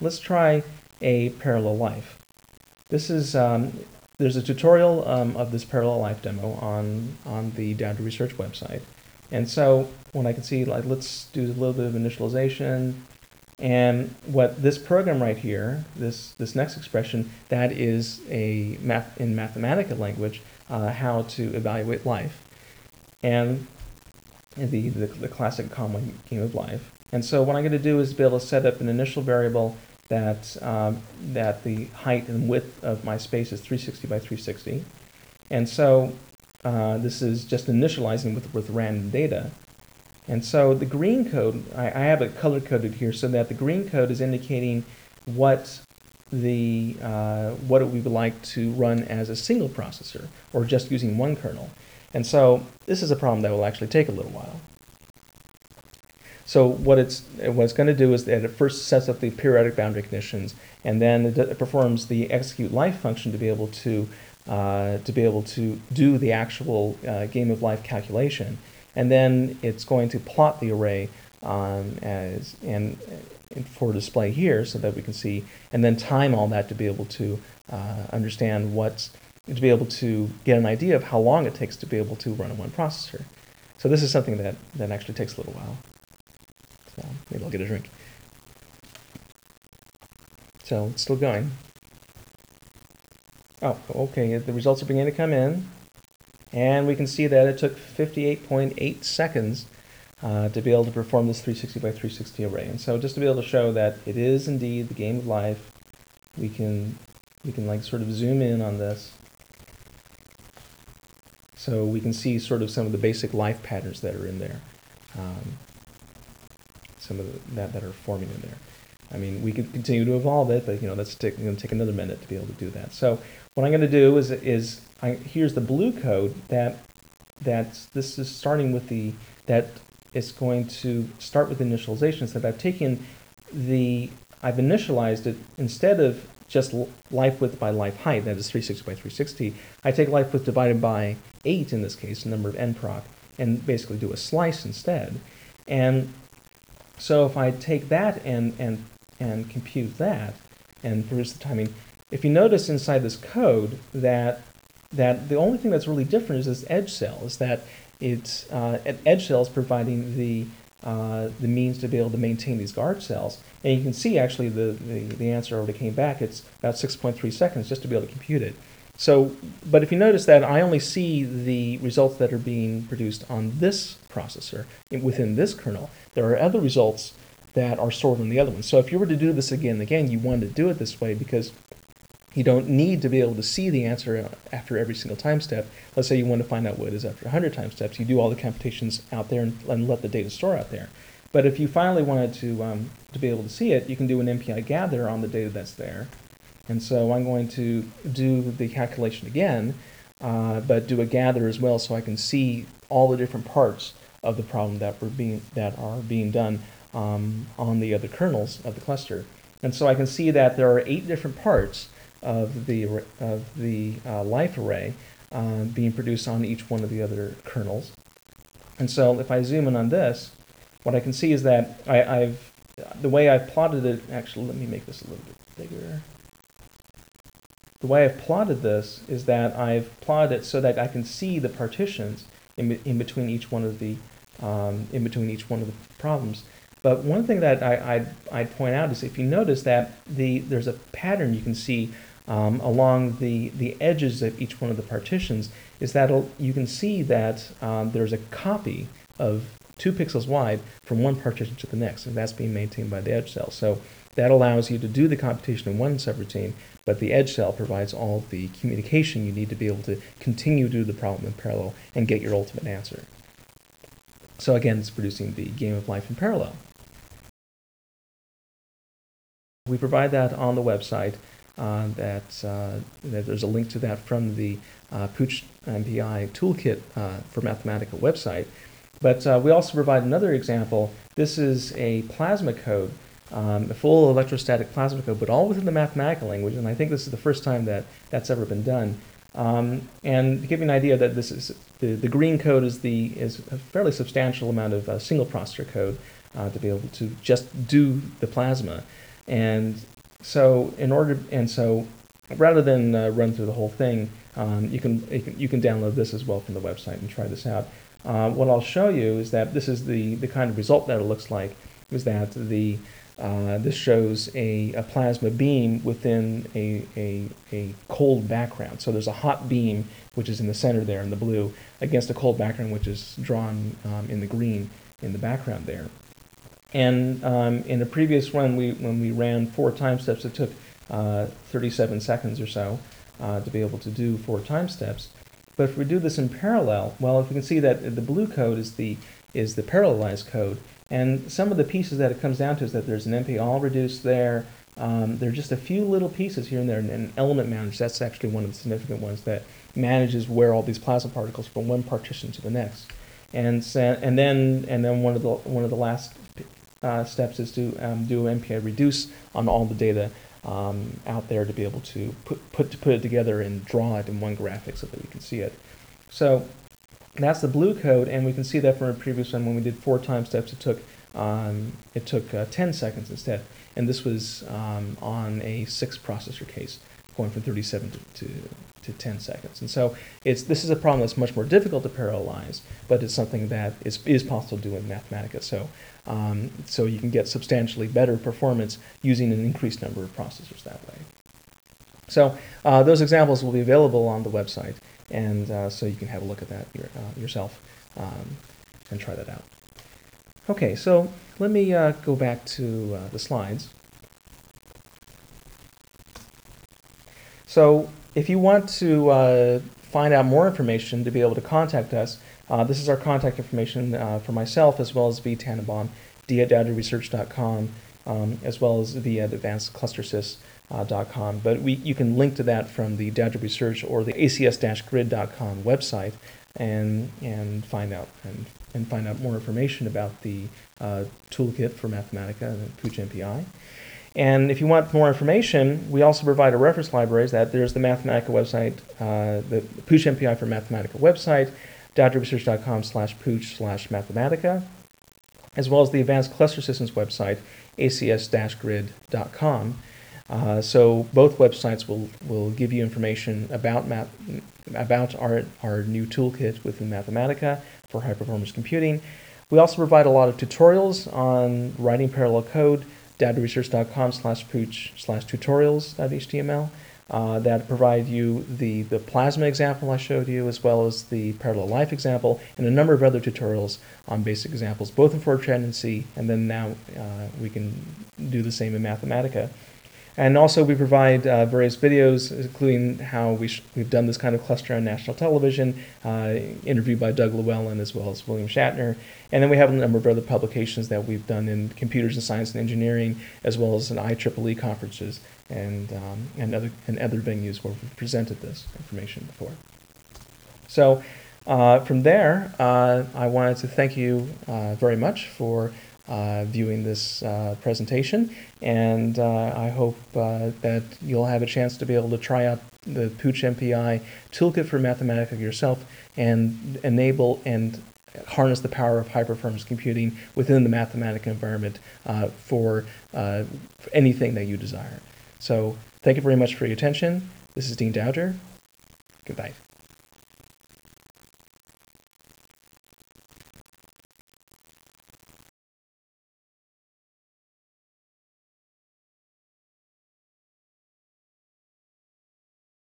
let's try a parallel life. This is, um, there's a tutorial um, of this parallel life demo on, on the Dauger Research website. And so what I can see, like, let's do a little bit of initialization. And what this program right here, this, this next expression, that is a math, in Mathematica language, uh, how to evaluate life. And the, the, the classic common game of life. And so what I'm going to do is be able to set up an initial variable that, um, that the height and width of my space is 360 by 360. And so uh, this is just initializing with, with random data. And so the green code, I, I have it color coded here so that the green code is indicating what the uh, what we would like to run as a single processor or just using one kernel. And so this is a problem that will actually take a little while. So what it's what it's going to do is that it first sets up the periodic boundary conditions, and then it, it performs the execute life function to be able to uh, to be able to do the actual uh, game of life calculation, and then it's going to plot the array um, as and, and for display here so that we can see, and then time all that to be able to uh, understand what's to be able to get an idea of how long it takes to be able to run one processor. So this is something that, that actually takes a little while. So maybe I'll get a drink. So it's still going. Oh, okay, the results are beginning to come in. And we can see that it took 58.8 seconds uh, to be able to perform this 360 by 360 array. And so just to be able to show that it is indeed the game of life, we can we can like sort of zoom in on this so we can see sort of some of the basic life patterns that are in there. Um, some of the, that that are forming in there. I mean, we could continue to evolve it, but you know that's going to take another minute to be able to do that. So what I'm going to do is is I, here's the blue code that that this is starting with the that it's going to start with initializations that I've taken the I've initialized it instead of just life width by life height, that is 360 by 360, I take life width divided by 8 in this case, the number of nproc, and basically do a slice instead. And so if I take that and, and, and compute that and produce the timing, if you notice inside this code that, that the only thing that's really different is this edge cell, is that it's, uh, an edge cell is providing the uh, the means to be able to maintain these guard cells. And you can see actually the, the, the answer already came back. It's about 6.3 seconds just to be able to compute it. So, but if you notice that I only see the results that are being produced on this processor within this kernel, there are other results that are stored on the other one. So if you were to do this again and again, you want to do it this way because you don't need to be able to see the answer after every single time step. Let's say you want to find out what is after 100 time steps. You do all the computations out there and, and let the data store out there. But if you finally wanted to, um, to be able to see it, you can do an MPI gather on the data that's there. And so I'm going to do the calculation again, uh, but do a gather as well so I can see all the different parts of the problem that, were being, that are being done um, on the other kernels of the cluster. And so I can see that there are eight different parts of the, of the uh, life array uh, being produced on each one of the other kernels. And so if I zoom in on this, what I can see is that I, have the way I've plotted it, actually let me make this a little bit bigger. The way I've plotted this is that I've plotted it so that I can see the partitions in, in between each one of the um, in between each one of the problems. But one thing that I, I'd, I'd, point out is if you notice that the there's a pattern you can see um, along the, the edges of each one of the partitions is that you can see that um, there's a copy of two pixels wide from one partition to the next, and that's being maintained by the edge cell. So that allows you to do the computation in one subroutine, but the edge cell provides all the communication you need to be able to continue to do the problem in parallel and get your ultimate answer. So again, it's producing the game of life in parallel. We provide that on the website. Uh, that, uh, that, there's a link to that from the uh, Pooch MPI toolkit for Mathematica website. But we also provide another example. This is a plasma code, um, a full electrostatic plasma code, but all within the Mathematica language. And I think this is the first time that that's ever been done. Um, and to give you an idea that this is the, the green code is the is a fairly substantial amount of uh, single processor code uh, to be able to just do the plasma. And so in order, and so rather than uh, run through the whole thing, um, you, can, you, can, you can download this as well from the website and try this out. Uh, what I'll show you is that this is the, the kind of result that it looks like, is that the, uh, this shows a, a, plasma beam within a, a, a, cold background. So there's a hot beam, which is in the center there in the blue, against a cold background, which is drawn um, in the green in the background there. And um, in a previous run, we, when we ran four time steps, it took uh, 37 seconds or so uh, to be able to do four time steps. But if we do this in parallel, well, if we can see that the blue code is the is the parallelized code, and some of the pieces that it comes down to is that there's an NP-all reduced there. Um, there are just a few little pieces here and there, and an element manager, that's actually one of the significant ones that manages where all these plasma particles from one partition to the next. And, and then and then one of the one of the last uh, steps is to um, do MPI reduce on all the data um, out there to be able to put, put, to put it together and draw it in one graphic so that we can see it. So that's the blue code, and we can see that from a previous one when we did four time steps, it took, um, it took uh, 10 seconds instead. And this was um, on a six processor case, going from 37 to, to, to 10 seconds. And so it's, this is a problem that's much more difficult to parallelize, but it's something that is, is possible to do in Mathematica. So um, so you can get substantially better performance using an increased number of processors that way. So uh, those examples will be available on the website, and uh, so you can have a look at that your, uh, yourself um, and try that out. Okay, so let me uh, go back to uh, the slides. So if you want to uh, find out more information to be able to contact us, this is our contact information for myself as well as V. Tannenbaum, d at daugerresearch.com, um, as well as v at advancedclustersys.com. Uh, but we, you can link to that from the Dauger Research or the acs-grid.com website and, and find out and, and find out more information about the uh, toolkit for Mathematica and Pooch MPI. And if you want more information, we also provide a reference library. that there's the Mathematica website, uh, the Pooch MPI for Mathematica website, daugerresearch.com slash pooch slash mathematica, as well as the Advanced Cluster Systems website, acs-grid.com. Uh, so both websites will, will give you information about math, about our, our new toolkit within Mathematica for high performance computing. We also provide a lot of tutorials on writing parallel code, daugerresearch.com slash pooch slash tutorials.html uh, that provide you the, the plasma example I showed you, as well as the parallel life example, and a number of other tutorials on basic examples, both in Fortran and C, and then now uh, we can do the same in Mathematica. And also we provide uh, various videos, including how we we've done this kind of cluster on national television, uh, interviewed by Doug Llewellyn as well as William Shatner. And then we have a number of other publications that we've done in computers and science and engineering, as well as in IEEE conferences and, um, and, other, and other venues where we've presented this information before. So uh, from there, uh, I wanted to thank you uh, very much for uh, viewing this uh, presentation, and uh, I hope that you'll have a chance to be able to try out the Pooch MPI toolkit for Mathematica yourself and enable and harness the power of high performance computing within the Mathematica environment uh, for, uh, anything that you desire. So thank you very much for your attention. This is Dean Dauger. Goodbye.